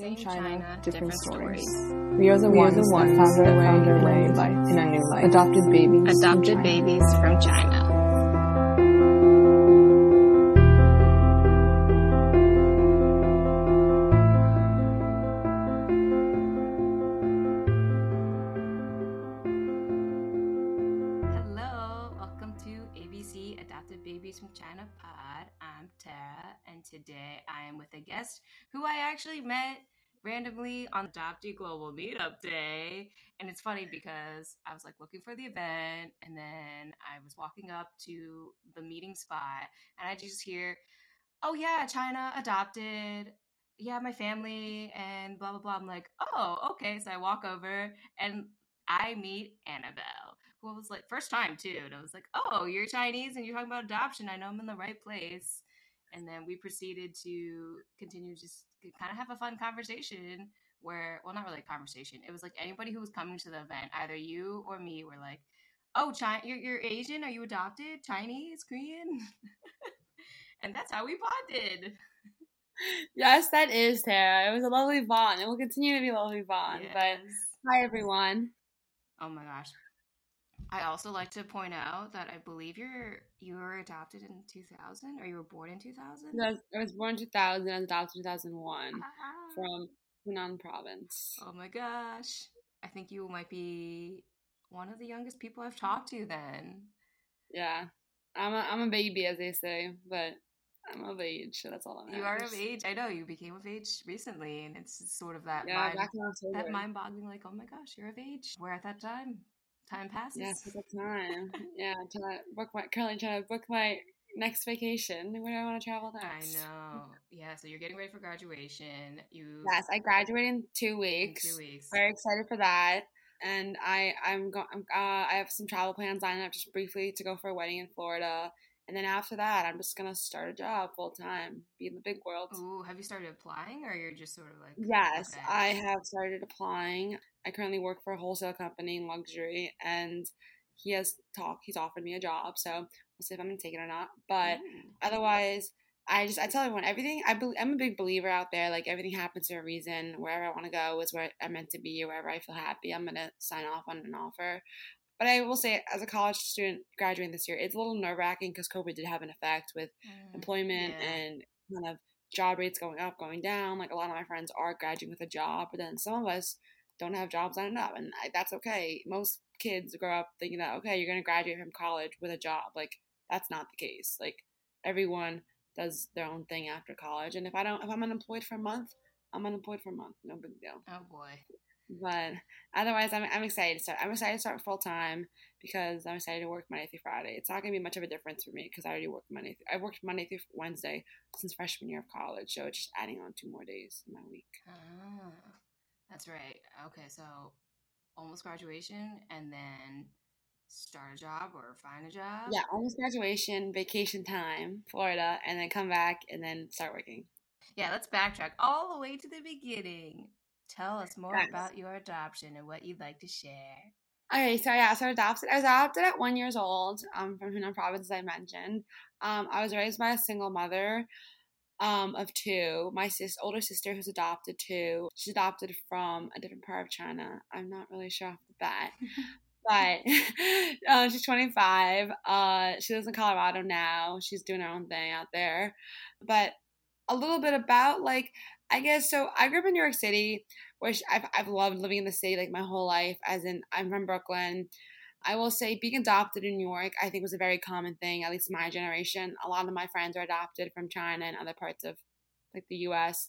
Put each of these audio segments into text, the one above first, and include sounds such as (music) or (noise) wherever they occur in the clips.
Same China, China, different, different stories. stories. We are the We are ones, the that ones found that way, found in a way new life. in a new life. Adopted babies. from Adopted China. babies from China. Actually met randomly on Adoptee Global Meetup Day. And it's funny because I was like looking for the event, and then I was walking up to the meeting spot, and I just hear, "Oh yeah, China adopted." Yeah, my family and blah blah blah. I'm like, oh, okay. So I walk over and I meet Annabelle, who was like first time too, and I was like, "Oh, you're Chinese and you're talking about adoption. I know I'm in the right place." And then we proceeded to continue just kind of have a fun conversation where, well, not really a conversation. It was like anybody who was coming to the event, either you or me, were like, "Oh, China, you're, you're Asian? Are you adopted? Chinese, Korean?" (laughs) and that's how we bonded. Yes, that is Tara. It was a lovely bond. It will continue to be a lovely bond. But hi, everyone. Oh my gosh. I also like to point out that I believe you're you were adopted in 2000 or you were born in 2000. I was, I was born in 2000. I was adopted in 2001 Ah. from Hunan province. Oh my gosh. I think you might be one of the youngest people I've talked to then. Yeah. I'm a, I'm a baby, as they say, but I'm of age, so that's all that You are of age. I know you became of age recently and it's sort of that Yeah, mind back in October. that mind boggling like, "Oh my gosh, you're of age." Where at that time time passes. Yes, at the time. yeah, I'm to book my, currently trying to book my next vacation. Where do I want to travel next? I know. Yeah, so you're getting ready for graduation. You Yes, I graduate in two in weeks. two weeks. Very excited for that. And I I'm going. Uh, I have some travel plans lined up just briefly to go for a wedding in Florida. And then after that, I'm just gonna start a job full time, be in the big world. Ooh, have you started applying or you're just sort of like Yes, okay. I have started applying. I currently work for a wholesale company in luxury, and he has talked. He's offered me a job, so we'll see if I'm gonna take it or not. But Ooh. otherwise i just i tell everyone everything i be, i'm a big believer out there like everything happens for a reason wherever i want to go is where i'm meant to be wherever i feel happy i'm gonna sign off on an offer but i will say as a college student graduating this year it's a little nerve-wracking because covid did have an effect with Mm, employment yeah. and kind of job rates going up going down like a lot of my friends are graduating with a job but then some of us don't have jobs lined up and I, that's okay. Most kids grow up thinking that okay you're going to graduate from college with a job. Like that's not the case. Like everyone does their own thing after college and if i don't if i'm unemployed for a month i'm unemployed for a month. No big deal. Oh boy. But otherwise i'm, I'm excited to start i'm excited to start full time because i'm excited to work monday through friday it's not going to be much of a difference for me because i already work monday through, i worked monday through wednesday since freshman year of college so it's just adding on two more days in my week Ah, that's right. Okay, so almost graduation and then start a job or find a job. yeah almost graduation vacation time florida and then come back and then start working Yeah, let's backtrack all the way to the beginning. Tell us more Yes. about your adoption and what you'd like to share. Okay, so yeah, so adopted. I was adopted at one years old, um, from Hunan Province, as I mentioned. Um, I was raised by a single mother, um, of two. My sis, older sister, who's adopted too. She's adopted from a different part of China. I'm not really sure off the bat, (laughs) but (laughs) uh, she's 25. Uh, she lives in Colorado now. She's doing her own thing out there. But a little bit about like I guess so. I grew up in New York City, which I've I've loved living in the city like my whole life. As in, I'm from Brooklyn. I will say being adopted in New York, I think was a very common thing, at least my generation. A lot of my friends are adopted from China and other parts of like the US.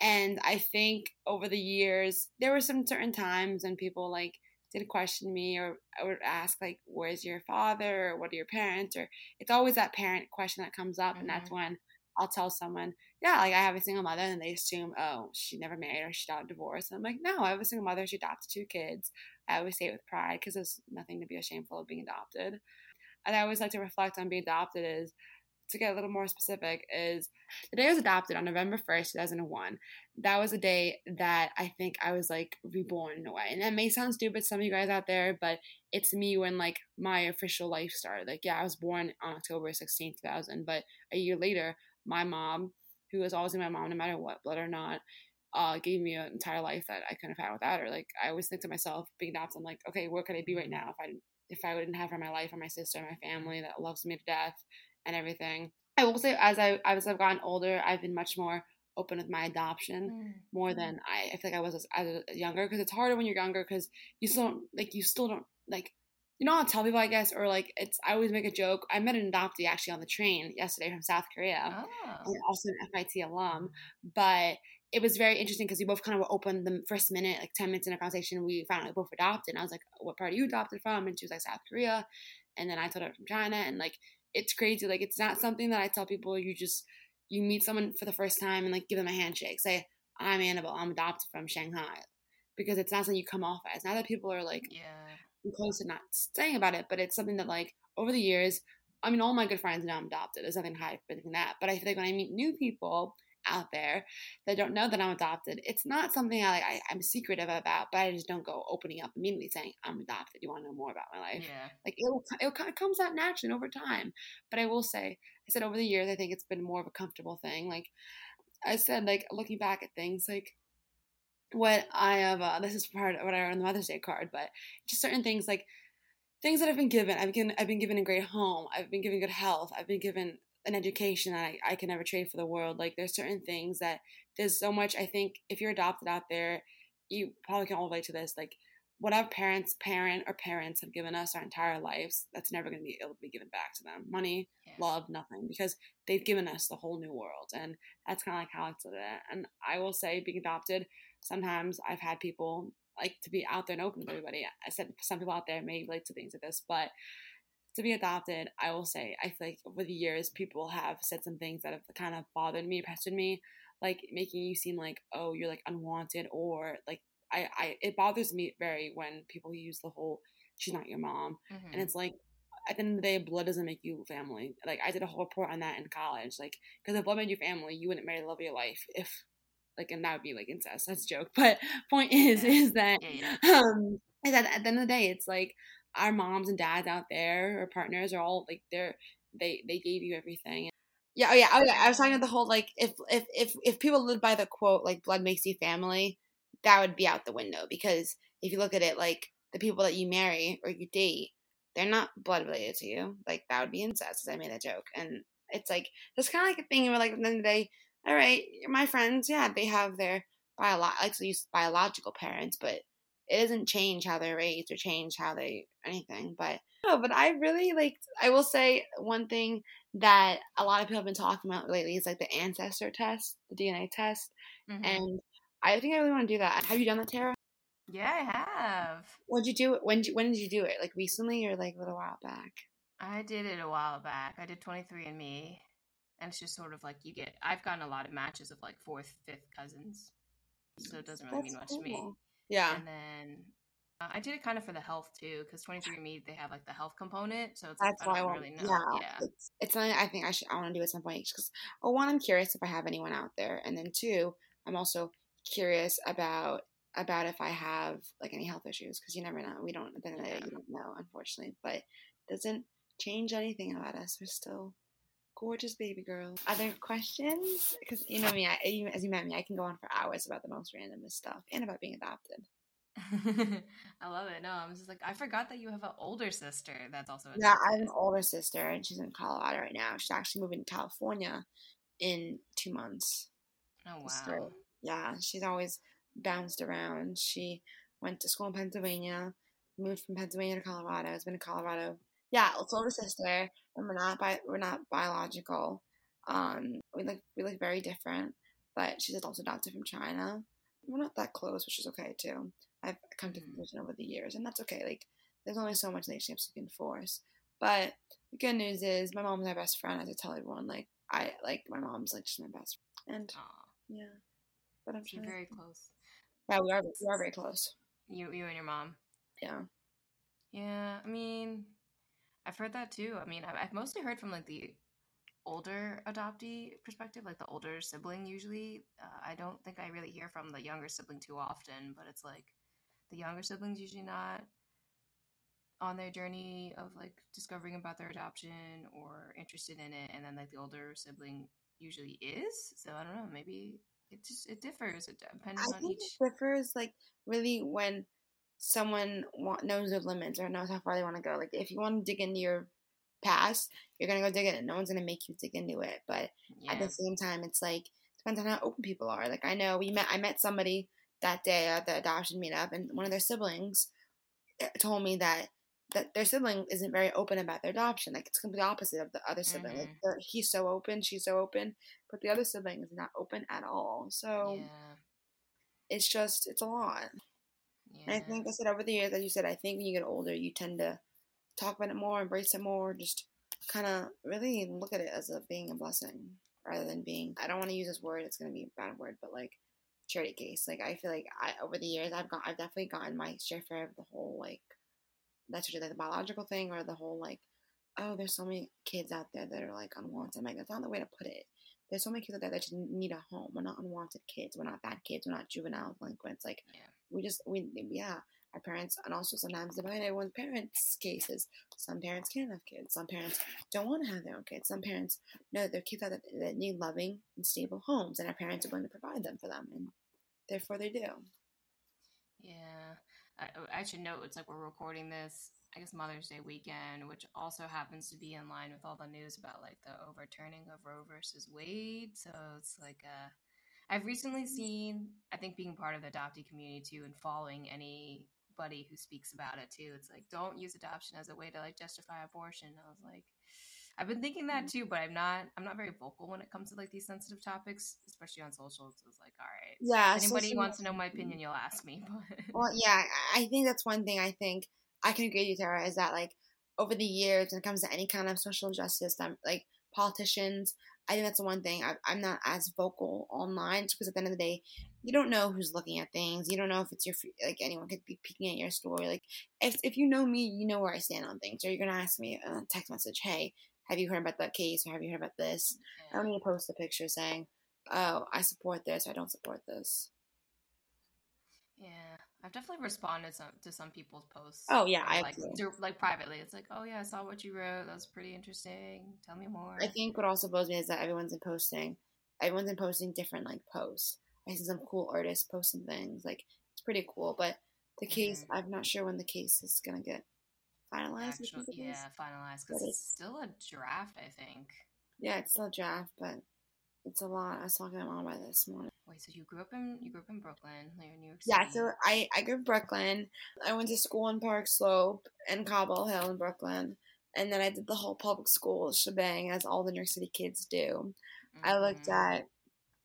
And I think over the years, there were some certain times when people like did question me or I would ask like, "Where's your father?" or "What are your parents?" or it's always that parent question that comes up, and that's mm-hmm. when I'll tell someone, "Yeah, like I have a single mother," and they assume, "Oh, she never married or she got divorced." And I'm like, "No, I have a single mother. She adopted two kids." I always say it with pride because there's nothing to be ashamed of being adopted. And I always like to reflect on being adopted is to get a little more specific is the day I was adopted on November 1st, 2001. That was a day that I think I was like reborn in a way. And that may sound stupid to some of you guys out there, but it's me when like my official life started. Like, yeah, I was born on October 16th, 2000, but a year later, my mom, who was always my mom no matter what, blood or not, uh, gave me an entire life that I couldn't have had without her. Like I always think to myself, being adopted, I'm like, okay, where could I be right now if I if I didn't have her in my life or my sister, my family that loves me to death and everything. I will say as I as I've gotten older, I've been much more open with my adoption mm. more than I, I feel like I was as, as younger because it's harder when you're younger because you still don't like you still don't like you know I'll tell people I guess or like it's I always make a joke. I met an adoptee actually on the train yesterday from South Korea, oh. and also an FIT alum, but it was very interesting because we both kind of were open the first minute, like 10 minutes in a conversation, we found out we both adopted. And I was like, what part are you adopted from? And she was like, South Korea. And then I told her from China. And like, it's crazy. Like, it's not something that I tell people you just, you meet someone for the first time and like give them a handshake. Say, I'm Annabelle. I'm adopted from Shanghai. Because it's not something you come off as. Now that people are like, yeah, close to not saying about it, but it's something that like over the years, I mean, all my good friends know I'm adopted. There's nothing high that. But I feel like when I meet new people, out there that don't know that I'm adopted. It's not something I, like. I am secretive about, but I just don't go opening up immediately saying I'm adopted. You want to know more about my life? Yeah. Like it kind of comes out naturally over time. But I will say, I said over the years, I think it's been more of a comfortable thing. Like I said, like looking back at things, like what I have. Uh, this is part of what I wrote on the Mother's Day card, but just certain things like things that I've been given. I've been I've been given a great home. I've been given good health. I've been given an education that I, I can never trade for the world. Like there's certain things that there's so much I think if you're adopted out there, you probably can all relate to this. Like what our parents, parent or parents have given us our entire lives, that's never gonna be able to be given back to them. Money, yes. love, nothing. Because they've given us the whole new world. And that's kinda like how I at it. And I will say being adopted, sometimes I've had people like to be out there and open with everybody. I said some people out there may relate to things like this, but to be adopted, I will say, I feel like over the years, people have said some things that have kind of bothered me, pestered me, like making you seem like, oh, you're like unwanted, or like, I, I, it bothers me very when people use the whole, she's not your mom. Mm-hmm. And it's like, at the end of the day, blood doesn't make you family. Like, I did a whole report on that in college. Like, because if blood made you family, you wouldn't marry the love of your life if, like, and that would be like incest. That's a joke. (laughs) But point is, is that, um, is that at the end of the day, it's like, our moms and dads out there or partners are all like they're they they gave you everything. Yeah, oh yeah, oh yeah. I was talking about the whole like if if if if people live by the quote like blood makes you family, that would be out the window because if you look at it like the people that you marry or you date, they're not blood related to you. Like that would be incest. I made a joke, and it's like it's kind of like a thing where like at the end of the day, all right, my friends, yeah, they have their bio like so biological parents, but it doesn't change how they're raised or change how they anything. But no, but I really like. I will say one thing that a lot of people have been talking about lately is like the ancestor test, the DNA test, mm-hmm. and I think I really want to do that. Have you done that, Tara? Yeah, I have. When did you do it? When did you, when did you do it? Like recently or like a little while back? I did it a while back. I did 23andMe, and it's just sort of like you get. I've gotten a lot of matches of like fourth, fifth cousins, so it doesn't really That's mean much cool. to me. Yeah. And then uh, I did it kind of for the health too, because 23andMe they have like the health component, so it's like, that's I why I want. Really know. Yeah, yeah. It's, it's something I think I should I want to do at some point because oh, one I'm curious if I have anyone out there, and then two I'm also curious about about if I have like any health issues because you never know. We don't at the end of the day you don't know unfortunately, but it doesn't change anything about us. We're still gorgeous baby girl. Other questions? Because you know me, I, as you met me, I can go on for hours about the most randomest stuff and about being adopted. (laughs) I love it. No, I'm just like I forgot that you have an older sister that's also adopted. yeah. I have an older sister, and she's in Colorado right now. She's actually moving to California in two months. Oh wow! So, yeah, she's always bounced around. She went to school in Pennsylvania, moved from Pennsylvania to Colorado. Has been in Colorado yeah, it's older sister, and we're not bi- we're not biological. Um, we look we look very different, but she's also adopted from China. We're not that close, which is okay too. I've come to mm-hmm. conclusion over the years, and that's okay. Like, there's only so much relationships you can force. But the good news is, my mom's my best friend. As I tell everyone, like I like my mom's like she's my best friend. And Aww. yeah, but I'm sure very close. Yeah, we are. We are very close. You, you and your mom. Yeah. Yeah, I mean, I've heard that too. I mean, I've mostly heard from like the older adoptee perspective, like the older sibling usually. Uh, I don't think I really hear from the younger sibling too often, but it's like the younger siblings usually not on their journey of like discovering about their adoption or interested in it, and then like the older sibling usually is. So I don't know, maybe it just it differs. It depends I on think each. it differs like really when someone want, knows their limits or knows how far they want to go. Like if you want to dig into your past, you're gonna go dig it, and no one's gonna make you dig into it. But Yeah. at the same time, it's like depends on how open people are. Like I know we met. I met somebody that day at the adoption meetup, and one of their siblings eh, told me that that their sibling isn't very open about their adoption. Like it's completely opposite of the other sibling. Like Mhm. they're- he's so open, she's so open, but the other sibling is not open at all. So yeah. it's just it's a lot. Yeah. I think I said over the years, as you said, I think when you get older, you tend to talk about it more, embrace it more, just kind of really look at it as a being a blessing rather than being. I don't want to use this word; it's going to be a bad word, but like charity case. Like I feel like I over the years, I've got I've definitely gotten my share fair of the whole like that's usually the biological thing or the whole like oh, there's so many kids out there that are like unwanted. I'm like that's not the way to put it. There's so many kids out there that just need a home. We're not unwanted kids. We're not bad kids. We're not juvenile delinquents. Like Yeah. We just we yeah our parents and also sometimes depending on everyone's parents cases some parents can't have kids some parents don't want to have their own kids some parents know their kids that, that need loving and stable homes and our parents are going to provide them for them and therefore they do Yeah. I, I should note it's like we're recording this, I guess Mother's Day weekend, which also happens to be in line with all the news about like the overturning of Roe versus Wade. So it's like uh I've recently seen, I think being part of the adoptee community too and following anybody who speaks about it too. It's like don't use adoption as a way to like justify abortion. I was like I've been thinking that too, but I'm not I'm not very vocal when it comes to like these sensitive topics, especially on social. So it's like, all right. yeah If anybody social- wants to know my opinion, you'll ask me. (laughs) But well yeah I- I think that's one thing I think I can agree with you Tara is that like over the years when it comes to any kind of social justice um, like politicians I think that's the one thing I, I'm not as vocal online because at the end of the day you don't know who's looking at things. You don't know if it's your like anyone could be peeking at your story. Like if if you know me, you know where I stand on things. Or you're gonna ask me a text message, "Hey, have you heard about that case? Or have you heard about this?" I don't need to post a picture saying, "Oh, I support this. I don't support this." Yeah, I've definitely responded some, to some people's posts. Oh, yeah, I like dir- like privately. It's like, oh yeah, I saw what you wrote. That was pretty interesting. Tell me more. I think what also blows me is that everyone's in posting. Everyone's in posting different like posts. I see some cool artists post some things. Like it's pretty cool. But the case, Mhm. I'm not sure when the case is gonna get finalized. Actual, think it is. yeah, finalized because it's it's- still a draft. I think. Yeah, it's still a draft, but it's a lot. I was talking to my mom about this morning. Wait, so you grew up in you grew up in Brooklyn, like in New York City? Yeah, so I, I grew up in Brooklyn. I went to school in Park Slope and Cobble Hill in Brooklyn. And then I did the whole public school shebang, as all the New York City kids do. I looked Mhm. at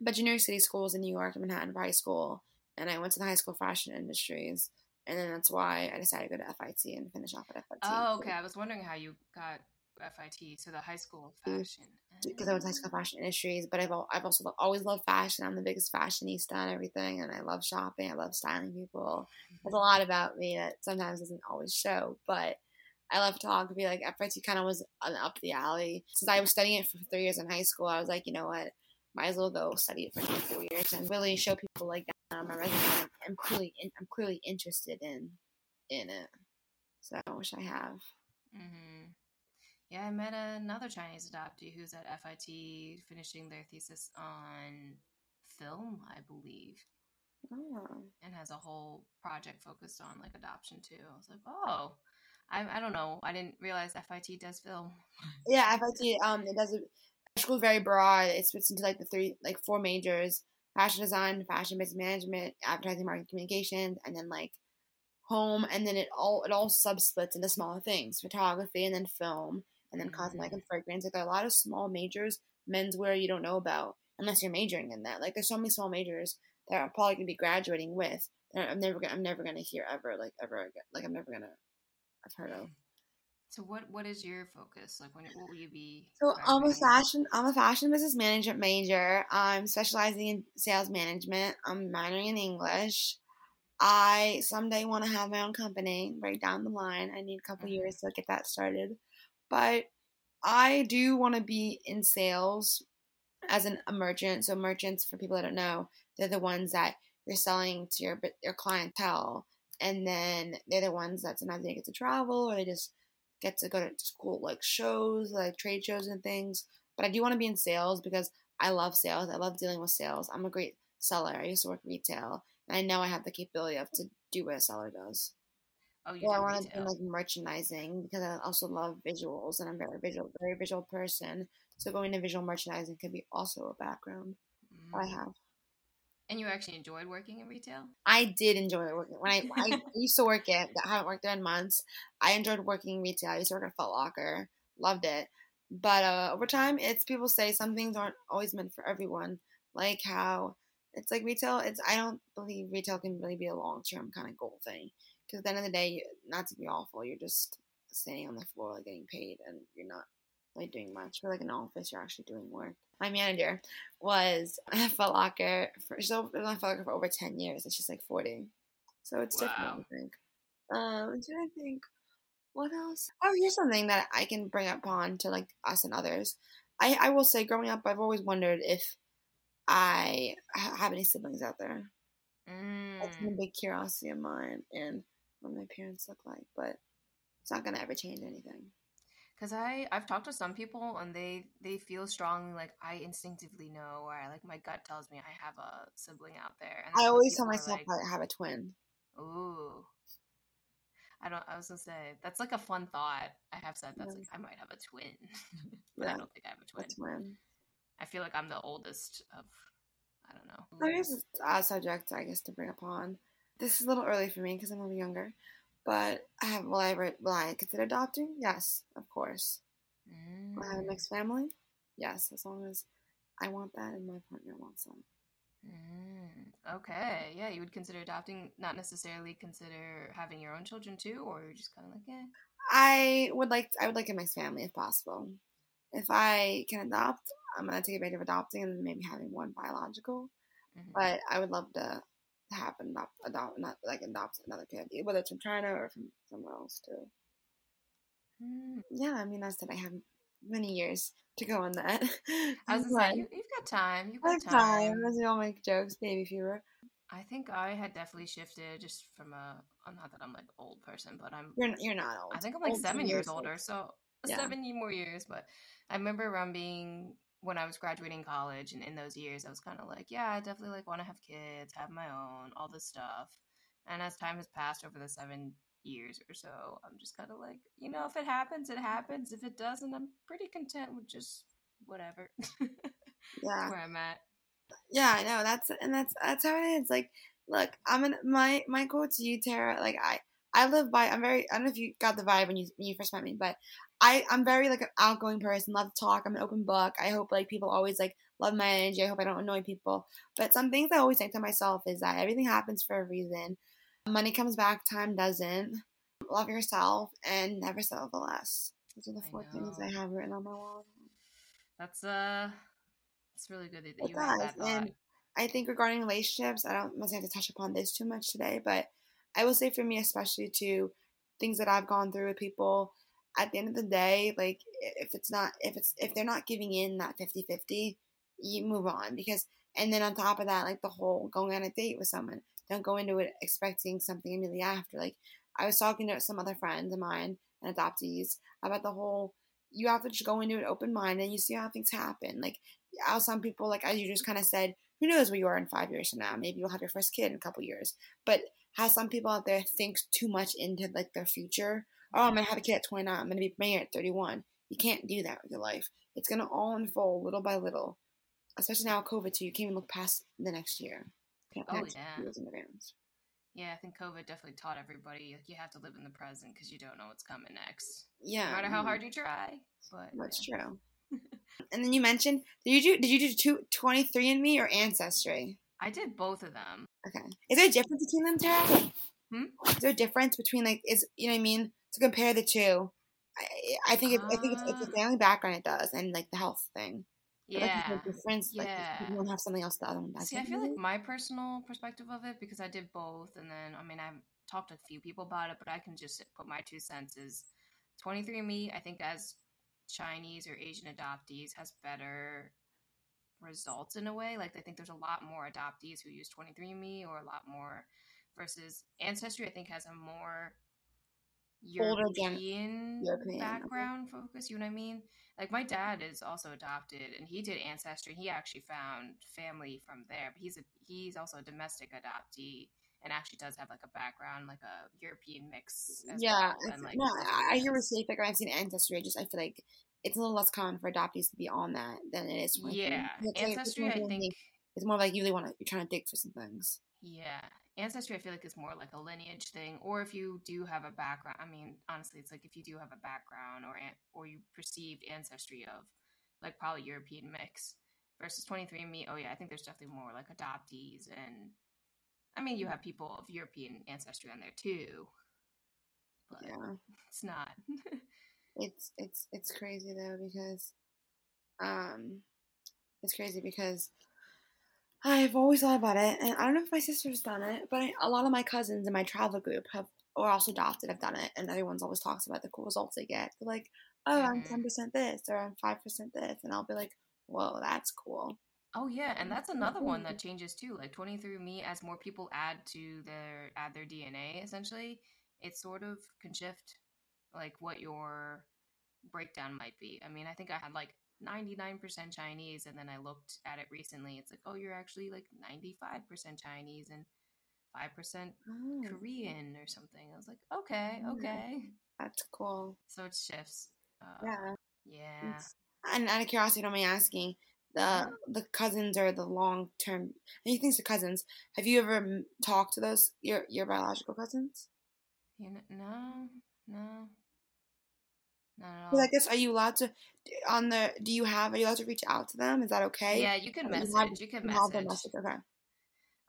a bunch of New York City schools in New York and Manhattan for high school. And I went to the high school fashion industries. And then that's why I decided to go to FIT and finish off at FIT. Oh, okay. I was wondering how you got FIT, so the high school fashion. because I went to high school fashion industries, but I've I've also always loved fashion. I'm the biggest fashionista and everything, and I love shopping. I love styling people. There's a lot about me that sometimes doesn't always show, but I love photography. Like FIT kind of was an up the alley. Since I was studying it for three years in high school, I was like, you know what, might as well go study it for three, four years and really show people like that on my resume. I'm, clearly in, I'm clearly interested in in it. So I wish I have. hmm Yeah, I met another Chinese adoptee who's at FIT finishing their thesis on film, I believe, Oh. and has a whole project focused on like adoption too. I was like, oh, I, I don't know. I didn't realize FIT does film. (laughs) Yeah, FIT um it does a school very broad. It splits into like the three like four majors: fashion design, fashion business management, advertising, marketing, communications, and then like home. And then it all it all sub splits into smaller things: photography, and then film, and then cosmetic and fragrance. Like there are a lot of small majors, menswear you don't know about unless you're majoring in that. Like there's so many small majors that I'm probably gonna be graduating with. That I'm never gonna I'm never gonna hear ever like ever again. Like I'm never gonna I've heard of. So what what is your focus? Like when what will you be? So I'm a fashion I'm a fashion business management major. I'm specializing in sales management. I'm minoring in English. I someday want to have my own company right down the line. I need a couple Mhm. years to get that started. But I do want to be in sales as an, merchant. So merchants, for people that don't know, they're the ones that you're selling to your your clientele, and then they're the ones that sometimes they get to travel or they just get to go to school like shows, like trade shows and things. But I do want to be in sales because I love sales. I love dealing with sales. I'm a great seller. I used to work retail, and I know I have the capability of to do what a seller does. Oh, you Yeah, I want to do like merchandising because I also love visuals, and I'm very visual, very visual person. So going to visual merchandising could be also a background I Mm. have. And you actually enjoyed working in retail? I did enjoy working when I, I used to work it. I haven't worked there in months. I enjoyed working retail. I used to work at Foot Locker. Loved it. But uh, over time, it's people say some things aren't always meant for everyone. Like how it's like retail. It's I don't believe retail can really be a long term kind of goal thing. Because at the end of the day, not to be awful, you're just standing on the floor like, getting paid, and you're not like doing much. For like an office, you're actually doing work. My manager was (laughs) at Foot Locker for she's over, been at Foot Locker for over ten years, and she's like forty. So it's Wow. different, I think. Um, trying to think. What else? Oh, here's something that I can bring up on to like us and others. I, I will say, growing up, I've always wondered if I have any siblings out there. That's been Mm. a big curiosity of mine, and what my parents look like. But it's not gonna ever change anything. Because I I've talked to some people and they they feel strongly like I instinctively know or I, like my gut tells me I have a sibling out there. And I always tell myself like, I have a twin. Ooh. I don't. I was gonna say that's like a fun thought. I have said that's Yeah. like I might have a twin, (laughs) but I don't think I have a A twin. twin. I feel like I'm the oldest of. I don't know. Here's an odd subject, I guess, to bring upon. This is a little early for me because I'm a little younger. But I have, will I will I consider adopting? Yes, of course. Will I have a Mm, mixed family? Yes, as long as I want that and my partner wants that. mm, okay, yeah, you would consider adopting, not necessarily consider having your own children too, or you're just kind of like, eh. I would like, I would like a mixed family if possible. If I can adopt, I'm gonna take advantage of adopting and maybe having one biological. mhm. But I would love to have adopt, adopt, not like adopt another kid, whether it's from China or from somewhere else too. Mm. Yeah, I mean, I said I have many years to go on that. (laughs) I was say you, you've got time. You've I got have time. time. As we all make jokes, baby fever. I think I had definitely shifted just from a. Not that I'm like old person, but I'm. You're you're not old. I think I'm like Old seven to years older, so Yeah. seven more years. But I remember around being when I was graduating college, and in those years, I was kind of like, yeah, I definitely like want to have kids, have my own, all this stuff. And as time has passed over the seven years or so, I'm just kind of like, you know, if it happens, it happens. If it doesn't, I'm pretty content with just whatever. (laughs) Yeah, where I'm at. yeah, I know. That's and that's that's how it is. Like, look, I'm an my my quote to you, Tara. Like, I I live by. I'm very. I don't know if you got the vibe when you when you first met me, but I I'm very like an outgoing person. Love to talk. I'm an open book. I hope like people always like love my energy. I hope I don't annoy people. But some things I always think to myself is that everything happens for a reason. Money comes back, time doesn't. Love yourself and never settle for less. Those are the I four things I have written on my wall. That's uh, it's really good that It you have that thought. and I think regarding relationships, I don't necessarily have to touch upon this too much today, but I will say for me, especially to things that I've gone through with people, at the end of the day, like if it's not, if it's, if they're not giving in that 50 50, you move on because, and then on top of that, like the whole going on a date with someone, don't go into it expecting something immediately after. Like I was talking to some other friends of mine and adoptees about the whole, you have to just go into it open mind and you see how things happen. Like, how some people, like as you just kind of said, who knows where you are in five years from now? Maybe you'll have your first kid in a couple years. But how some people out there think too much into like their future. Oh, I'm gonna have a kid at 29. I'm gonna be married at 31. You can't do that with your life. It's gonna all unfold little by little. Especially now with COVID too. You can't even look past the next year. Can't Oh, yeah. years in advance. Yeah, I think COVID definitely taught everybody like you have to live in the present because you don't know what's coming next, Yeah. no matter how hard you try. But That's yeah. true. (laughs) and then you mentioned did you do did you do two, 23andMe or ancestry? I did both of them. Okay. Is there a difference between them, Tara? Hmm? Is there a difference between like is you know what I mean to compare the two? I, I think it, I think it's, it's the family background it does and like the health thing. But, like, Yeah. there's a difference. Like Yeah. if you don't have something else the other one does. See, I feel like my personal perspective of it because I did both, and then I mean I've talked to a few people about it, but I can just put my two cents. Is 23andMe, I think, as Chinese or Asian adoptees, has better results in a way. Like I think there's a lot more adoptees who use 23andMe, or a lot more versus Ancestry. I think has a more European, European, background focus. You know what I mean? Like my dad is also adopted, and he did ancestry. He actually found family from there, but he's a he's also a domestic adoptee, and actually does have like a background, like a European mix. As Yeah, well, I and like no, I, hear what Portuguese. you say. Like I've seen Ancestry, I just I feel like it's a little less common for adoptees to be on that than it is. 23. Yeah, ancestry. I think. it's more like you really want to. You're trying to dig for some things. Yeah. Ancestry, I feel like, is more like a lineage thing, or if you do have a background. I mean, honestly, it's like if you do have a background or or you perceived ancestry of, like, probably European mix versus 23andMe. Oh yeah, I think there's definitely more like adoptees, and I mean, you have people of European ancestry on there too, but Yeah. it's not. (laughs) it's it's it's crazy though because um it's crazy because I've always thought about it and I don't know if my sister's done it but I, a lot of my cousins in my travel group have or also adopted have done it and everyone's always talks about the cool results they get they're like oh I'm Mhm. 10% this or I'm 5% this and I'll be like whoa that's cool Oh yeah, and that's another one that changes too. Like 23andMe, as more people add to their add their DNA, essentially, it sort of can shift like what your breakdown might be. I mean, I think I had like 99% Chinese, and then I looked at it recently. It's like, oh, you're actually like 95% Chinese and 5% oh, Korean or something. I was like, okay, okay. that's cool So it shifts. Uh, yeah Yeah. It's- and out of curiosity don't mind asking the the cousins or the long term anything to cousins have you ever talked to those your your biological cousins You know, no, no. Not at all. I guess are you allowed to on the do you have are you allowed to reach out to them? Is that okay? Yeah, you can Or you message. have- you can have message. message. Okay.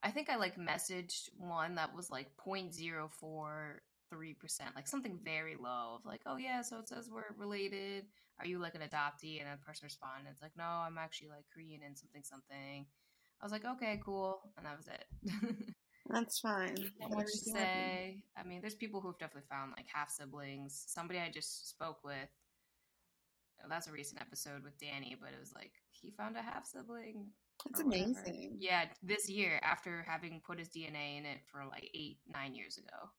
I think I like messaged one that was like 0.043%, like something very low of like, oh yeah, so it says we're related. Are you like an adoptee? And then the person responded, it's like, no, I'm actually like Korean and something something. I was like, okay, cool. And that was it. (laughs) That's fine. Much to say. I mean, there's people who've definitely found like half siblings. Somebody I just spoke with. oh, That's a recent episode with Danny, but it was like he found a half sibling. That's amazing. Yeah, this year after having put his DNA in it for like eight, nine years ago.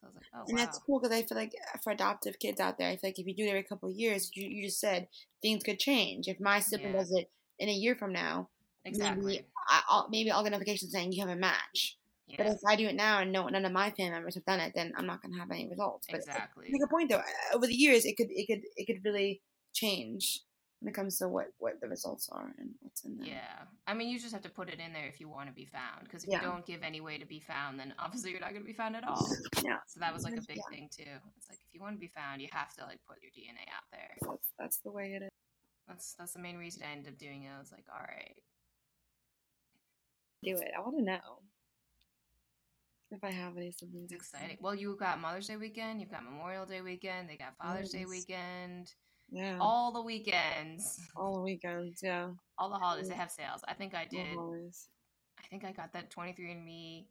So I was like, oh And wow. that's cool because I feel like uh, for adoptive kids out there, I feel like if you do it every couple of years, you, you just said things could change. If my sibling Yeah. does it in a year from now, exactly. I, I'll, maybe I'll get a notification saying you have a match. But if I do it now and no none of my family members have done it, then I'm not going to have any results. But exactly. make a point though. uh, Over the years, it could it could it could really change when it comes to what what the results are and what's in there. Yeah, I mean, you just have to put it in there if you want to be found. Because if Yeah. you don't give any way to be found, then obviously you're not going to be found at all. (laughs) Yeah. So that was like a big Yeah. thing too. It's like if you want to be found, you have to like put your DNA out there. That's that's the way it is. That's that's the main reason I ended up doing it. I was like, all right, Do it. I want to know if I have any siblings. it's exciting. Well, you've got Mother's Day weekend, you've got Memorial Day weekend, they got Father's Day weekend, Yeah. all the weekends, All the weekends. Yeah. all the holidays. They mm. have sales. I think I did. I think I got that 23andMe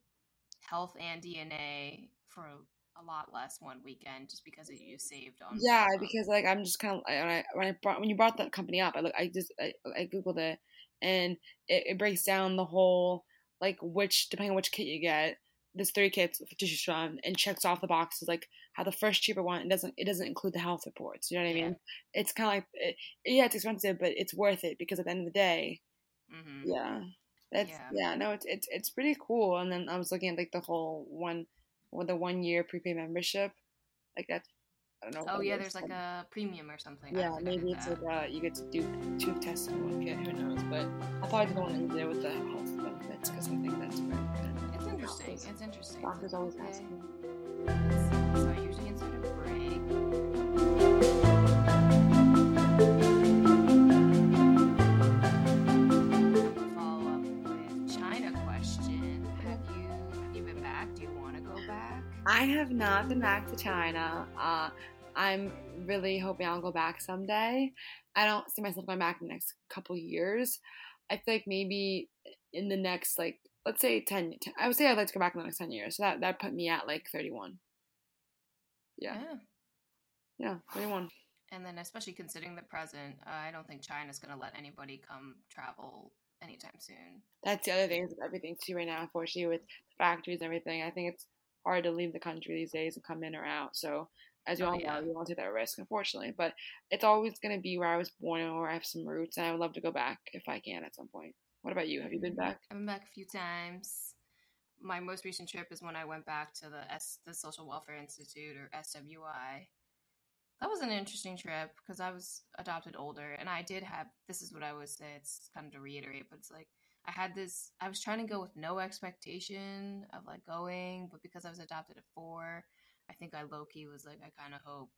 health and DNA for a lot less one weekend just because you saved on. Yeah, because like I'm just kind of when I when I brought when you brought that company up, I look I just I, I googled it and it, it breaks down the whole like which depending on which kit you get. There's three kits for tissue strand and checks off the boxes like how the first cheaper one it doesn't it doesn't include the health reports. You know what I Yeah. mean? It's kind of like it, yeah, it's expensive, but it's worth it because at the end of the day, mhm. yeah, that's Yeah. yeah, no, it's it's it's pretty cool. And then I was looking at like the whole one with the one year prepaid membership, like that's I don't know. Oh yeah, there's like a premium or something. Yeah, maybe it's that. like uh, you get to do two tests in one kit. Who knows? But I probably don't want to there with the health benefits because I think that's very good. It's interesting. Doctors- It's interesting. Doctors always Okay. ask me. I have not been back to China. Uh, I'm really hoping I'll go back someday. I don't see myself going back in the next couple years. I feel like maybe in the next like let's say 10, 10 I would say I'd like to go back in the next 10 years. So that that put me at like 31. Yeah. Yeah, 31. And then, especially considering the present, uh, I don't think China's going to let anybody come travel anytime soon. That's the other thing with everything too right now, unfortunately, with factories and everything. I think it's hard to leave the country these days and come in or out. So as you Oh, all yeah. know, you want to take that risk, unfortunately. But it's always going to be where I was born or where I have some roots, and I would love to go back if I can at some point. What about you? Have you been mm-hmm. back? I've been back a few times. My most recent trip is when I went back to the S the Social Welfare Institute or SWI. That was an interesting trip because I was adopted older and I did have this is what I would say, it's kind of to reiterate, but it's like I had this I was trying to go with no expectation of like going, but because I was adopted at four, I think I low key was like, I kinda hope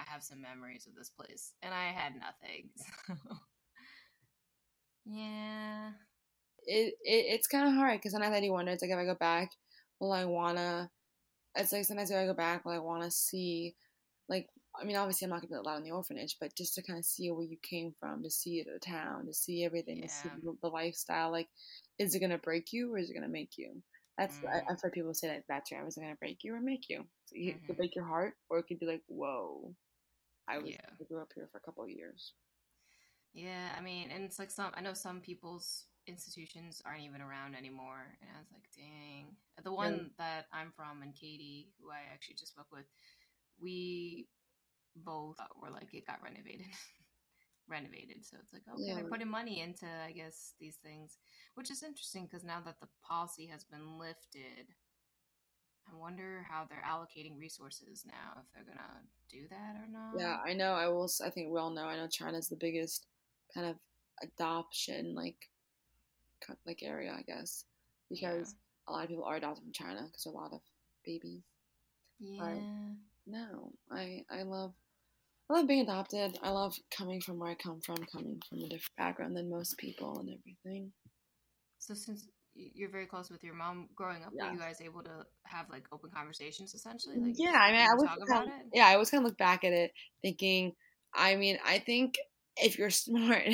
I have some memories of this place. And I had nothing. (laughs) So yeah. It, it it's kind of hard because sometimes I do wonder. It's like if I go back, will I wanna? It's like sometimes if I go back, will I wanna see, like I mean, obviously I'm not gonna be allowed in the orphanage, but just to kind of see where you came from, to see the town, to see everything, to see the, lifestyle. Like, is it gonna break you or is it gonna make you? That's I, Mm. I've heard people say that that's term is it gonna break you or make you. So you, it could break your heart, or it could be like, whoa, I was Yeah. I grew up here for a couple of years. Yeah, I mean, and it's like some, I know some people's institutions aren't even around anymore. And I was like, dang. The one that I'm from and Katie, who I actually just spoke with, we both were like, it got renovated. (laughs) renovated. So it's like, okay, Yeah. they're putting money into, I guess, these things, which is interesting because now that the policy has been lifted, I wonder how they're allocating resources now, if they're to do that or not. Yeah, I know. I will. I think we all know. I know China's the biggest kind of adoption like like area, I guess, because a lot of people are adopted from China because a lot of babies. Yeah. No, I I love I love being adopted. I love coming from where I come from, coming from a different background than most people and everything. So since you're very close with your mom growing up, were you guys able to have like open conversations essentially? Like, yeah, I mean, I was kind of, it. yeah, I was kind of look back at it, thinking, I mean, I think if you're (laughs) smart,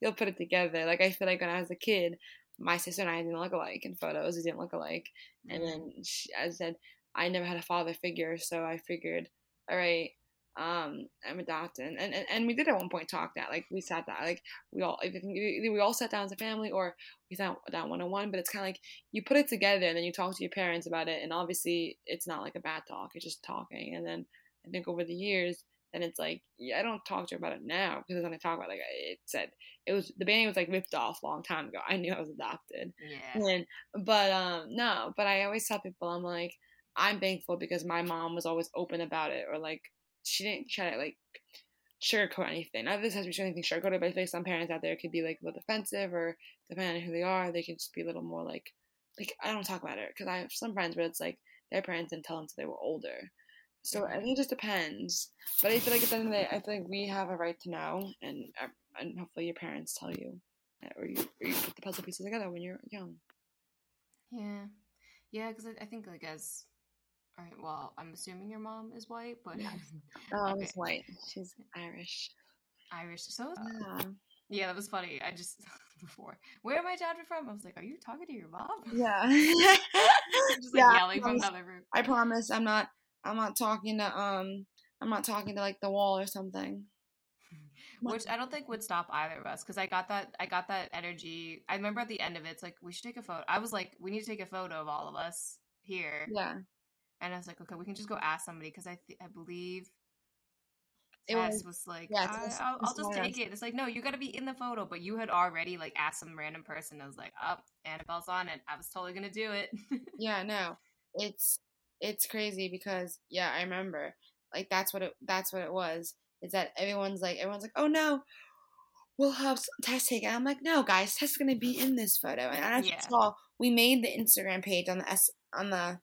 you'll put it together. Like I feel like when I was a kid, my sister and I didn't look alike in photos. We didn't look alike, and Mhm. then she, I said I never had a father figure, so I figured, all right. Um, I'm adopted, and, and and we did at one point talk that like we sat down, like we all we all sat down as a family, or we sat down one on one. But it's kind of like you put it together, and then you talk to your parents about it, and obviously it's not like a bad talk; it's just talking. And then I think over the years, then it's like yeah, I don't talk to her about it now because when I talk about it, like it said, it was the band was like ripped off a long time ago. I knew I was adopted, Yeah. and but um no, but I always tell people I'm like I'm thankful because my mom was always open about it, or like she didn't try to like sugarcoat anything. Not that this has to be anything sugarcoated, but I feel like some parents out there could be like a little defensive, or depending on who they are, they can just be a little more like like I don't talk about it because I have some friends where it's like their parents didn't tell them until they were older. So I think it just depends. But I feel like at the end of the day, I feel like we have a right to know, and uh, and hopefully your parents tell you, or you or you put the puzzle pieces together when you're young. Yeah. Yeah, because I, I think like as all right, well, I'm assuming your mom is white, but Yes. (laughs) Oh, Okay. White. She's Irish. Irish. So Yeah. yeah, that was funny. I just (laughs) before where am I adopted from? I was like, are you talking to your mom? Yeah. (laughs) just like Yeah, yelling from I room. I promise I'm not I'm not talking to um I'm not talking to like the wall or something. which I don't think would stop either of us because I got that I got that energy. I remember at the end of it, it's like we should take a photo. I was like, we need to take a photo of all of us here, Yeah. And I was like, okay, we can just go ask somebody because I th- I believe It was- was, like, yeah, I, Tess- I'll, I'll just take it. It's like, no, you got to be in the photo, but you had already like asked some random person. I was like, oh, Annabelle's on it. I was totally gonna do it. (laughs) Yeah, no. It's it's crazy because yeah, I remember. Like that's what it that's what it was. Is that everyone's like everyone's like, "Oh no. We'll have Tess take it." I'm like, "No, guys, Tess is going to be in this photo." And as Yeah. you saw, we made the Instagram page on the S on the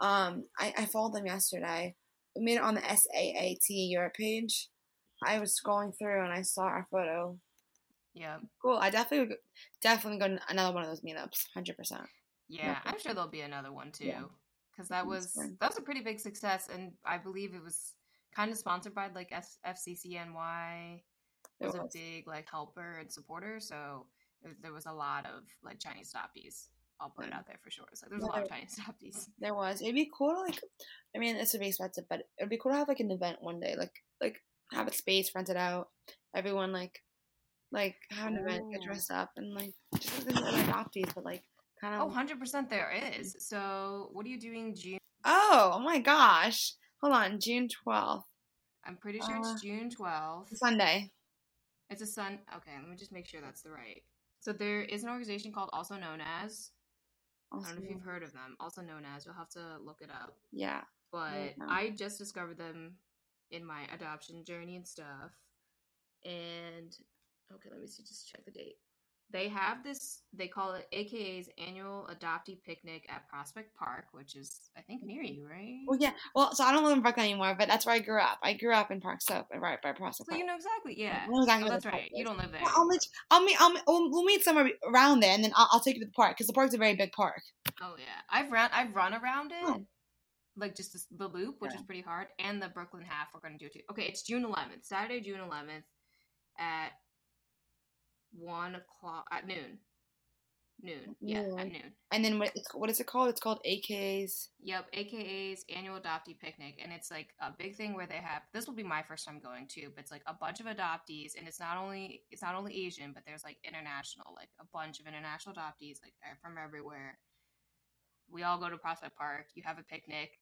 um I I followed them yesterday. We made it on the SAAT Europe page. I was scrolling through and I saw our photo. yeah, Cool. I definitely would definitely go to another one of those meetups. 100%. yeah. Okay. I'm sure there'll be another one too. Yeah. Because that was that was a pretty big success, and I believe it was kind of sponsored by like F- FCCNY. It was, was. a big like helper and supporter, so it, there was a lot of like Chinese adoptees. I'll put it out there for sure. So there's a lot of Chinese adoptees. There was. It'd be cool to like. I mean, it's a bit expensive, but it'd be cool to have like an event one day, like like have a space rented out. Everyone like, like have an event, get dressed up, and like just like other adoptees, but like kind Oh, of. 100 percent there is. So what are you doing June? Oh, oh my gosh! Hold on, June twelfth. I'm pretty sure Uh, it's June 12th. Sunday. It's a sun. Okay, let me just make sure that's the right. So there is an organization called also known as. I don't know if you've heard of them. Also known as. You'll have to look it up. Yeah. But. I just discovered them in my adoption journey and stuff. And okay, let me see. Just check the date. They have this. They call it AKA's annual adoptee picnic at Prospect Park, which is I think near you, right? Well, yeah. Well, so I don't live in Brooklyn anymore, but that's where I grew up. I grew up in Park Slope, right by Prospect So Park. you know exactly. Yeah. Know exactly Oh, that's right. You don't live there. Well, I'll meet. I'll meet. I'll meet we'll, we'll meet somewhere around there, and then I'll, I'll take you to the park because the park's a very big park. Oh yeah, I've run I've run around it, Oh. like just this, the loop, which Yeah. is pretty hard, and the Brooklyn half. We're gonna do too. Okay, it's June 11th, Saturday, June 11th, at one o'clock at noon. Noon, yeah, at Noon. And then what? What is it called? It's called AK's. Yep, AKA's annual adoptee picnic, and it's like a big thing where they have. This will be my first time going too, but it's like a bunch of adoptees, and it's not only it's not only Asian, but there's like international, like a bunch of international adoptees, like are from everywhere. We all go to Prospect Park. You have a picnic,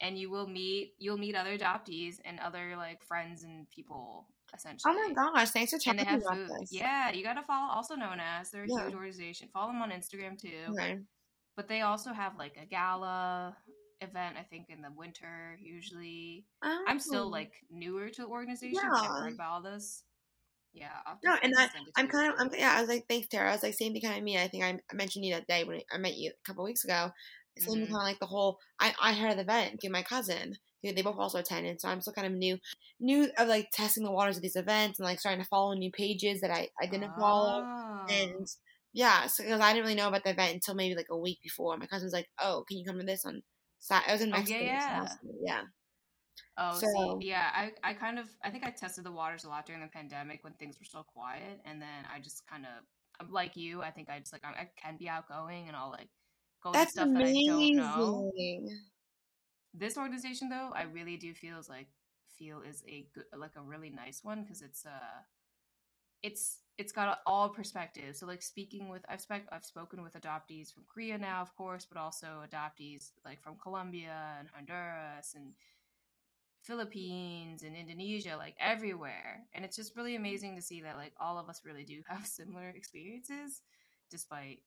and you will meet you'll meet other adoptees and other like friends and people essentially. Oh my gosh! Thanks for And telling me about food. this. Yeah, you gotta follow. Also known as they're a Yeah. huge organization. Follow them on Instagram too Okay. but they also have like a gala event i think in the winter usually i'm still Oh. like newer to the organization but i've Yeah. heard about all this yeah No, and I, to I'm kind of. I'm yeah. I was like, thanks, Tara. I was like, same thing kind of me. I think I, mentioned you that day when I met you a couple weeks ago. Same Mhm. kind of like the whole. I I heard of the event through my cousin. They both also attended, so I'm still kind of new, new of like testing the waters of these events and like starting to follow new pages that I I didn't follow. Oh. And ah. yeah, so because I didn't really know about the event until maybe like a week before. My cousin was like, "Oh, can you come to this on?" I was in Oh, yeah, Mexico. yeah. yeah. oh so- see yeah I, I kind of i think i tested the waters a lot during the pandemic when things were still quiet and then i just kind of like you i think i just like I, can be outgoing and i'll like go to That's stuff that i don't know amazing. This organization though i really do feel like feel is a good like a really nice one because it's uh it's it's got all perspectives so like speaking with i've spec i've spoken with adoptees from korea now of course but also adoptees like from colombia and honduras and philippines and indonesia like everywhere and it's just really amazing to see that like all of us really do have (laughs) similar experiences despite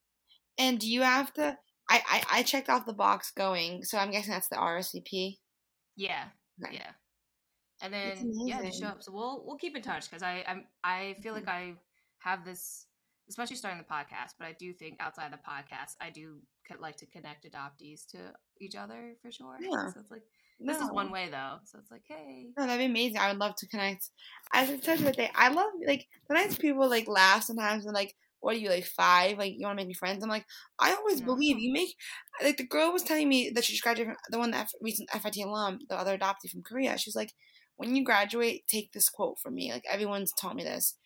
And do you have to? I, I I checked off the box going, so I'm guessing that's the RSVP. Yeah, Okay. yeah. And then yeah, amazing. show up. So we'll we'll keep in touch because I I'm I feel like mm-hmm. I have this, especially starting the podcast. But I do think outside the podcast, I do like to connect adoptees to each other for sure. (laughs) Yeah. So it's like this is one way though. So it's like hey, No, that'd be amazing. I would love to connect. As I said the day, I love like sometimes people like laugh sometimes and like, what are you like five? Like you want to make me friends? I'm like, I always No. believe you make. Like the girl was telling me that she graduated, from, the one that F- recent FIT alum, the other adoptee from Korea. She's like, when you graduate, take this quote from me. Like everyone's taught me this.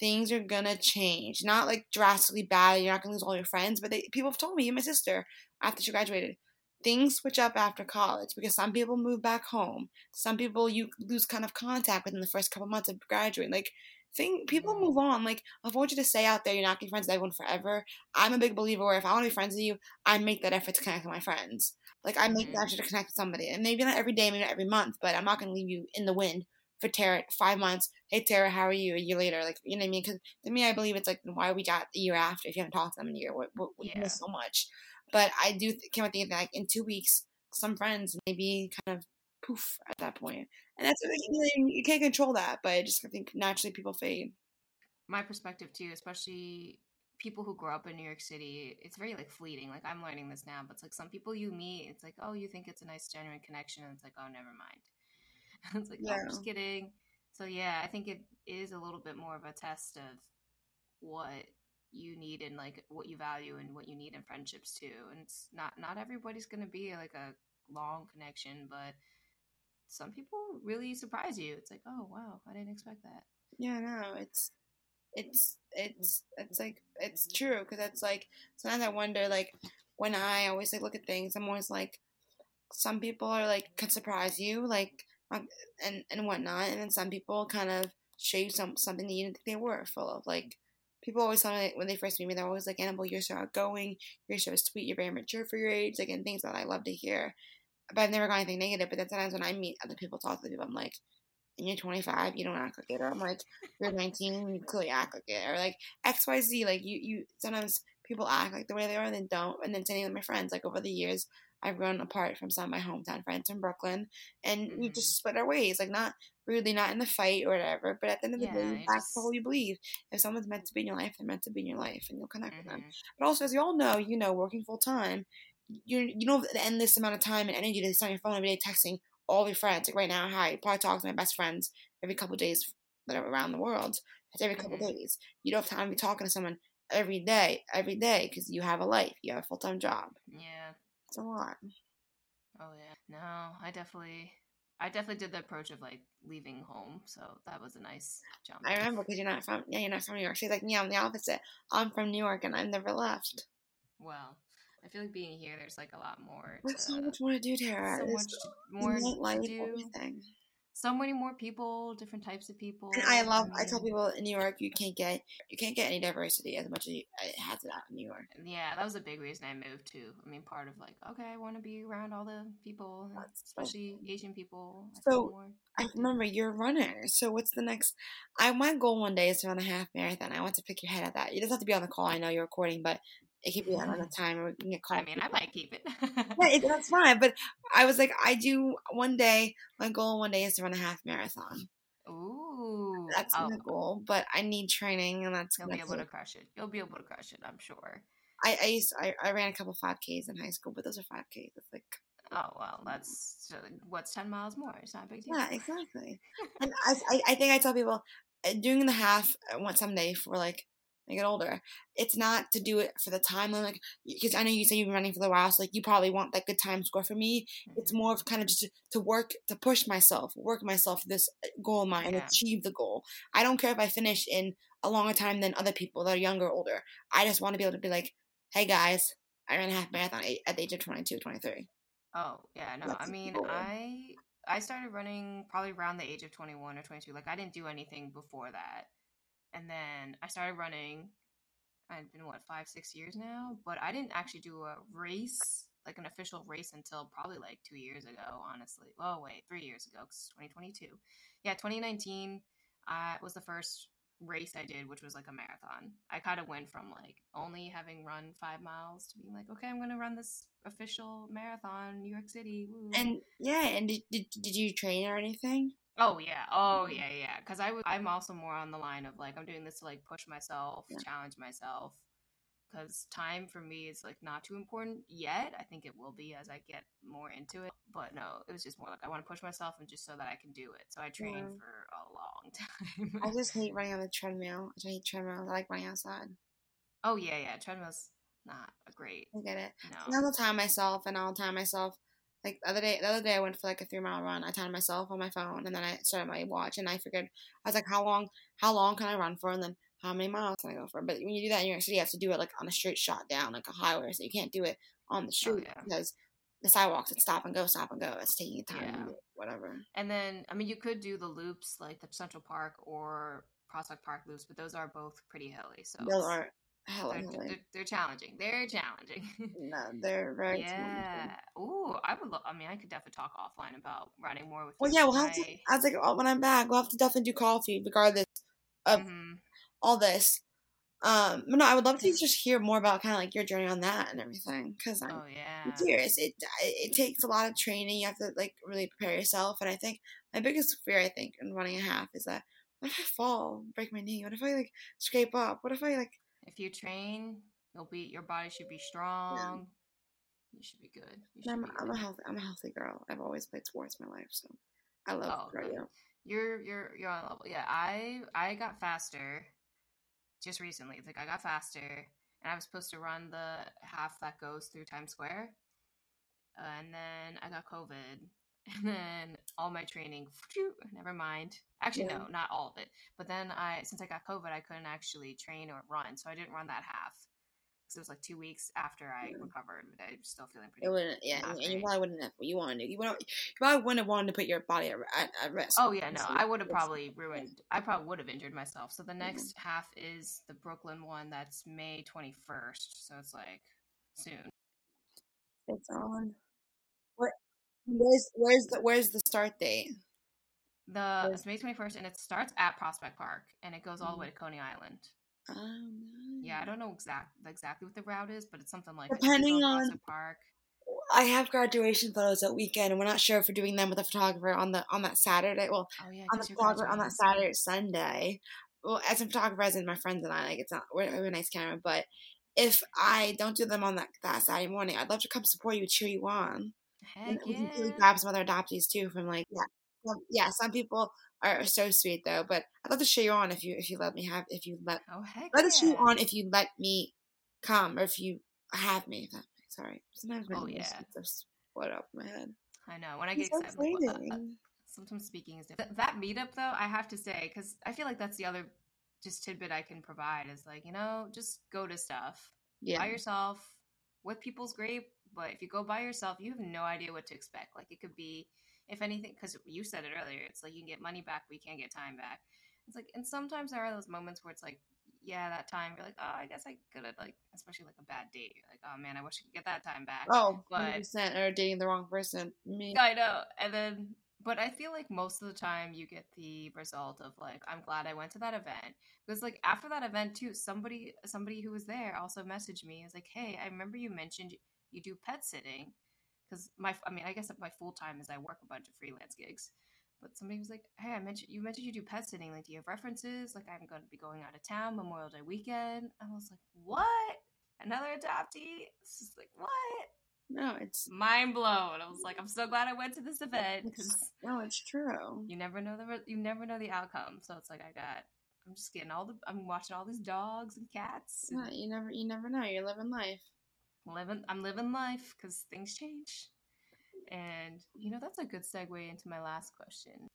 Things are gonna change, not like drastically bad. You're not gonna lose all your friends, but they people have told me. And my sister, after she graduated, things switch up after college because some people move back home. Some people you lose kind of contact within the first couple months of graduating. Like, thing people move on. Like, I want you to stay out there. You're not gonna be friends with everyone forever. I'm a big believer where if I want to be friends with you, I make that effort to connect with my friends. Like, I make Mhm. the effort to connect with somebody, and maybe not every day, maybe not every month, but I'm not gonna leave you in the wind for Tara five months. Hey Tara, how are you? A year later, like you know what I mean? Because to me, I believe it's like why we got a year after if you haven't talked to them in a year? What, you Yeah. miss so much? But I do th- came thinking that like in two weeks, some friends maybe kind of poof at that point, and that's you, you can't control that. But I just I think naturally people fade. my perspective too, especially people who grow up in New York City, it's very like fleeting. Like I'm learning this now, but it's like some people you meet, it's like, oh, you think it's a nice genuine connection, and it's like, oh, never mind. (laughs) it's like, oh, I'm just kidding. So yeah, I think it is a little bit more of a test of what you need and like what you value and what you need in friendships too. And it's not not everybody's gonna be like a long connection, but some people really surprise you. It's like, oh wow, I didn't expect that. Yeah, no, it's it's it's it's like it's true because it's like sometimes I wonder like when I always like look at things, I'm always like some people are like can surprise you like um, and and whatnot, and then some people kind of show you some something that you didn't think they were full of like. People always tell me when they first meet me, they're always like, "Annabelle, you're so outgoing. You're so sweet. You're very mature for your age." Like, and things that I love to hear. But I've never got anything negative. But then sometimes when I meet other people, talk to people, I'm like, and you're 25, you don't act like it. Or I'm like, you're (laughs) 19, you clearly act like it. Or like X, Y, Z. Like you, you sometimes people act like the way they are, and then don't. And then same with my friends. Like over the years, I've grown apart from some of my hometown friends in Brooklyn, and mm-hmm. we just split our ways. Like not really, not in the fight or whatever. But at the end of the yeah, day, that's just... what we believe. If someone's meant to be in your life, they're meant to be in your life, and you'll connect mm-hmm. with them. Mm-hmm. But also, as you all know, you know, working full time, you you don't have the endless amount of time and energy to sit on your phone every day texting all your friends. Like right now, I probably talk to my best friends every couple days that are around the world. It's every couple mm-hmm. days. You don't have time to be talking to someone every day, every day, because you have a life, you have a full time job. Yeah, it's a lot. Oh yeah, no, I definitely, I definitely did the approach of like leaving home, so that was a nice jump. I remember because you're not from, yeah, you're not from New York. She's like, yeah, I'm the opposite. I'm from New York, and I've never left. Well, I feel like being here, there's like a lot more. There's so much more to do, Tara. So much more to do. Everything so many more people, different types of people. And I love. I tell people in New York, you can't get you can't get any diversity as much as it has it out in New York. Yeah, that was a big reason I moved too. I mean, part of like, okay, I want to be around all the people, especially so, Asian people. So I remember you're a runner. So what's the next? I my goal one day is to run a half marathon. I want to pick your head at that. You doesn't have to be on the call. I know you're recording, but it could be another mm-hmm. time or we can get called. I mean, I might keep it. yeah, (laughs) that's fine. But I was like, I do one day. My goal one day is to run a half marathon. Ooh, that's oh. my goal. But I need training, and that's you'll be able to crush it. You'll be able to crush it. I'm sure. I I used I, I ran a couple five Ks in high school, but those are five Ks. It's like Oh well, that's uh, what's ten miles more. It's not a big deal. Yeah, exactly. (laughs) and I, I, think I tell people uh, doing the half uh, I want someday for like I get older. It's not to do it for the time. like, because I know you say you've been running for a while, so like you probably want that good time score for me. It's more of kind of just to, to work, to push myself, work myself this uh, goal of mine, yeah. and achieve the goal. I don't care if I finish in a longer time than other people that are younger or older. I just want to be able to be like, hey guys, I ran a half marathon at the age of 22, 23. Oh, yeah, no, That's I mean, I I started running probably around the age of 21 or 22. Like, I didn't do anything before that and then I started running. I've been what five, six years now, but I didn't actually do a race, like an official race, until probably like two years ago. Honestly, oh wait, three years ago, because 2022. Yeah, 2019 uh, was the first race I did, which was like a marathon. I kind of went from like only having run five miles to being like, okay, I'm gonna run this official marathon, New York City. Woo. And yeah, and did, did did you train or anything? Oh yeah, oh mm-hmm. yeah, yeah. Because I was, I'm also more on the line of like I'm doing this to like push myself, yeah. challenge myself. Because time for me is like not too important yet. I think it will be as I get more into it. But no, it was just more like I want to push myself and just so that I can do it. So I trained yeah. for a long (laughs) time. I just hate running on the treadmill. I hate treadmill. I like running outside. Oh yeah, yeah. Treadmill's not a great. I get it. No. I'll time myself, and I'll time myself like the other day, the other day I went for like a three mile run. I timed myself on my phone, and then I started my watch, and I figured I was like, how long, how long can I run for, and then how many miles can I go for? But when you do that in New York City, you have to do it like on a straight shot down, like a highway, so you can't do it on the oh, street oh, yeah. because the sidewalks it's stop and go, stop and go. It's taking time, yeah. whatever. And then, I mean, you could do the loops like the Central Park or Prospect Park loops, but those are both pretty hilly. So those are They're, they're, they're, challenging. They're challenging. (laughs) no, they're very yeah. Ooh, I would. Lo- I mean, I could definitely talk offline about running more with. Well, yeah, we'll have to. I was like, oh, when I'm back, we'll have to definitely do coffee, regardless of mm-hmm. all this. Um, but no, I would love to just hear more about kind of like your journey on that and everything, because I'm, oh, yeah. I'm curious. It it takes a lot of training. You have to like really prepare yourself, and I think my biggest fear, I think, in running a half is that what if I fall, break my knee? What if I like scrape up? What if I like if you train, you'll be your body should be strong. Yeah. You should be good. Should I'm, be I'm a healthy I'm a healthy girl. I've always played sports my life, so I love oh, cardio. You're you're you're on level. Yeah, I I got faster just recently. It's like I got faster and I was supposed to run the half that goes through Times Square. Uh, and then I got COVID (laughs) and then all my training never mind. Actually yeah. no not all of it. But then i since i got covid i couldn't actually train or run so i didn't run that half. Because it was like two weeks after i yeah. recovered but i'm still feeling pretty it wouldn't yeah and you probably wouldn't have you wanted to you, wouldn't, you probably wouldn't have wanted to put your body at, at, at risk oh yeah no i would have probably ruined i probably would have injured myself. So the next mm-hmm. half is the brooklyn one that's may 21st so it's like soon. It's on. What Where's where's the where's the start date? The it's May twenty first, and it starts at Prospect Park, and it goes all the way to Coney Island. Um, Yeah, I don't know exact exactly what the route is, but it's something like Depending on- Prospect Park. I have graduation photos that weekend, and we're not sure if we're doing them with a photographer on the on that Saturday. Well, Oh yeah, on the photographer on that. Saturday or Sunday. Well, as a photographer, as in my friends and I, like it's not we're, we're a nice camera, but if I don't do them on that, that Saturday morning, I'd love to come support you, cheer you on. Heck And we can really yeah. grab some other adoptees too from like yeah, some, yeah. Some people are so sweet though, but I'd love to show you on if you if you let me have if you let Oh heck let us show you on if you let me come or if you have me. That sorry. Sometimes my Oh, yeah. just split up my head. I know when I get so excited. I'm like, sometimes speaking is different. That meetup though, I have to say, because I feel like that's the other just tidbit I can provide is like you know just go to stuff Yeah. by yourself. With people's great, but if you go by yourself, you have no idea what to expect. Like it could be, if anything, because you said it earlier, it's like you can get money back, but you can't get time back. It's like, and sometimes there are those moments where it's like, yeah, that time you're like, oh, I guess I could have like, especially like a bad date. You're like, oh man, I wish I could get that time back. Oh, But- 100% or dating the wrong person. Me. I know. And then, but I feel like most of the time you get the result of like, I'm glad I went to that event because like after that event too, somebody somebody who was there also messaged me. Is like, hey, I remember you mentioned you do pet sitting because my, I mean, I guess my full time is I work a bunch of freelance gigs. But somebody was like, "Hey, I mentioned you mentioned you do pet sitting. Like, do you have references? Like, I'm going to be going out of town Memorial Day weekend." I was like, "What? Another adoptee?" It's just like, "What?" No, it's mind blown. I was like, I'm so glad I went to this event because (laughs) no, it's true. you never know the you never know the outcome. So it's like I got, I'm just getting all the, I'm watching all these dogs and cats, and Yeah, you never you never know. You're living life. Living, I'm living life because things change. And you know that's a good segue into my last question.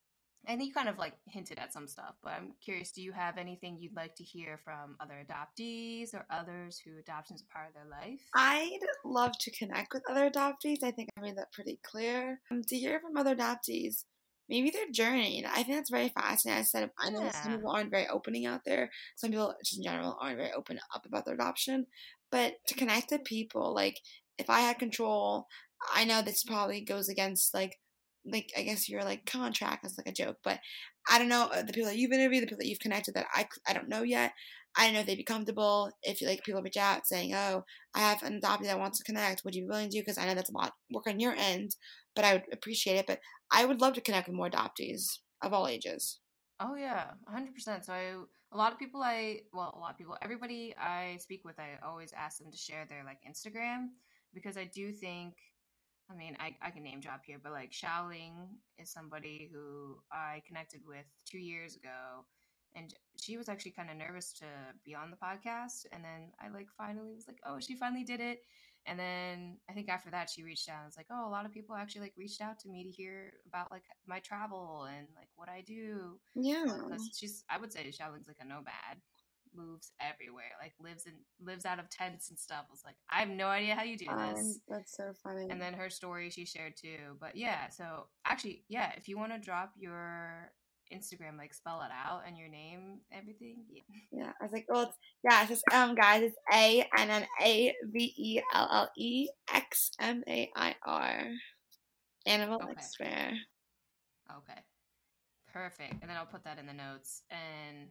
And you kind of like hinted at some stuff, but I'm curious. Do you have anything you'd like to hear from other adoptees or others who adoption is a part of their life? I'd love to connect with other adoptees. I think I made that pretty clear. Um, to hear from other adoptees, maybe their journey. I think that's very fascinating. I said I know some people aren't very opening out there. Some people, just in general, aren't very open up about their adoption. But to connect with people, like if I had control, I know this probably goes against like like I guess your like contract is like a joke, but I don't know uh, the people that you've interviewed, the people that you've connected that I I don't know yet. I don't know if they'd be comfortable if like people reach out saying, "Oh, I have an adoptee that wants to connect. Would you be willing to?" Because I know that's a lot work on your end, but I would appreciate it. But I would love to connect with more adoptees of all ages. Oh yeah, hundred percent. So I, a lot of people I well, a lot of people, everybody I speak with, I always ask them to share their like Instagram because I do think, I mean, I I can name drop here, but like Xiaoling is somebody who I connected with two years ago, and she was actually kind of nervous to be on the podcast, and then I like finally was like, oh, she finally did it. And then I think after that she reached out and was like, oh, a lot of people actually like reached out to me to hear about like my travel and like what I do Yeah, because she's I would say Xiaoling's like a nomad, moves everywhere, like lives in lives out of tents and stuff. I was like, I have no idea how you do um, this. that's so funny. And then her story she shared too. But yeah, so actually, yeah, if you want to drop your Instagram, like spell it out and your name, everything. Yeah. Yeah, I was like, well, it's, yeah, it's just, um, guys, it's A and then A V E L L E X M A I R. Animal Okay. Expert. Okay. Perfect. And then I'll put that in the notes and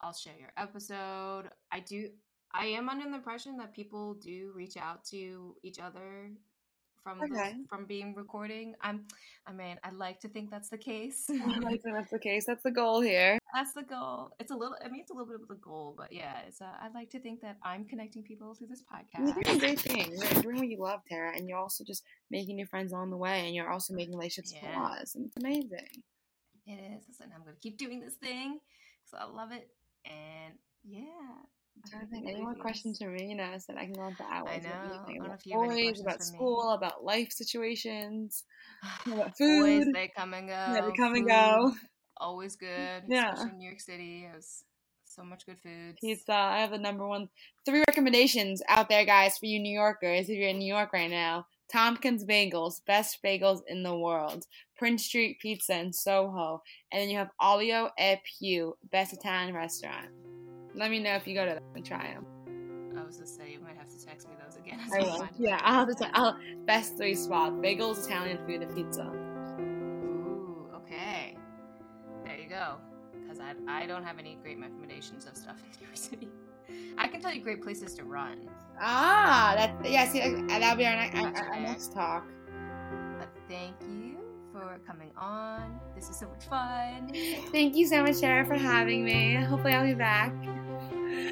I'll share your episode. I do I am under the impression that people do reach out to each other from the, from being recording. I'm I mean, I'd like to think that's the case. (laughs) I (laughs) think that's the case. That's the goal here. that's the goal. It's a little I mean it's a little bit of the goal, but yeah, it's uh, I'd like to think that I'm connecting people through this podcast. You're doing a great thing. You're doing what you love, Tara, and you're also just making new friends along the way, and you're also making relationships Yeah. pause, and it's amazing. It is. And I'm going to keep doing this thing because I love it. And yeah. I'm trying to I think. really Any more questions for me? You know, so I can go on for hours. I know. like, about if you have any boys, about for me. school, about life situations, (sighs) about Boys, food. they come and go. Yeah, they come and go. Always good. (laughs) Yeah. Especially in New York City. It was so much good food. Pizza. I have the number one three recommendations out there, guys, for you New Yorkers. If you're in New York right now, Tompkins Bagels, best bagels in the world. Prince Street Pizza in Soho, and then you have Olio e Più, best Italian restaurant. Let me know if you go to that and try them. I was gonna say you might have to text me those again. (laughs) I will. Yeah, I'll have to. T- I'll best three spots: bagels, Italian food, and pizza. Ooh, okay. There you go. Because I, I don't have any great recommendations of stuff in (laughs) New York City. I can tell you great places to run. Ah, that yeah. See, that- that'll be our, ne- our, our next talk. But thank you for coming on. This is so much fun. Thank you so much, Sarah, for having me. Hopefully, I'll be back.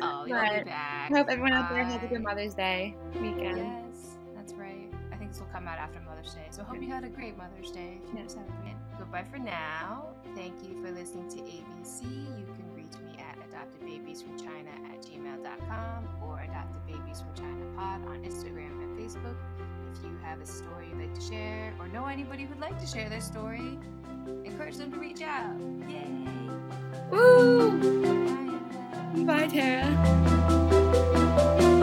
Oh, you'll But be back. I hope everyone out there has a good Mother's Day weekend. Yes, that's right. I think this will come out after Mother's Day. So hope you had a great Mother's Day. If you Yeah. just had a great. Goodbye for now. Thank you for listening to ABC. You can reach me at adoptedbabiesfromchina at gmail.com or adoptedbabiesfromchinapod on Instagram and Facebook. If you have a story you'd like to share or know anybody who'd like to share their story, encourage them to reach out. Yay! Woo! Bye, Tara.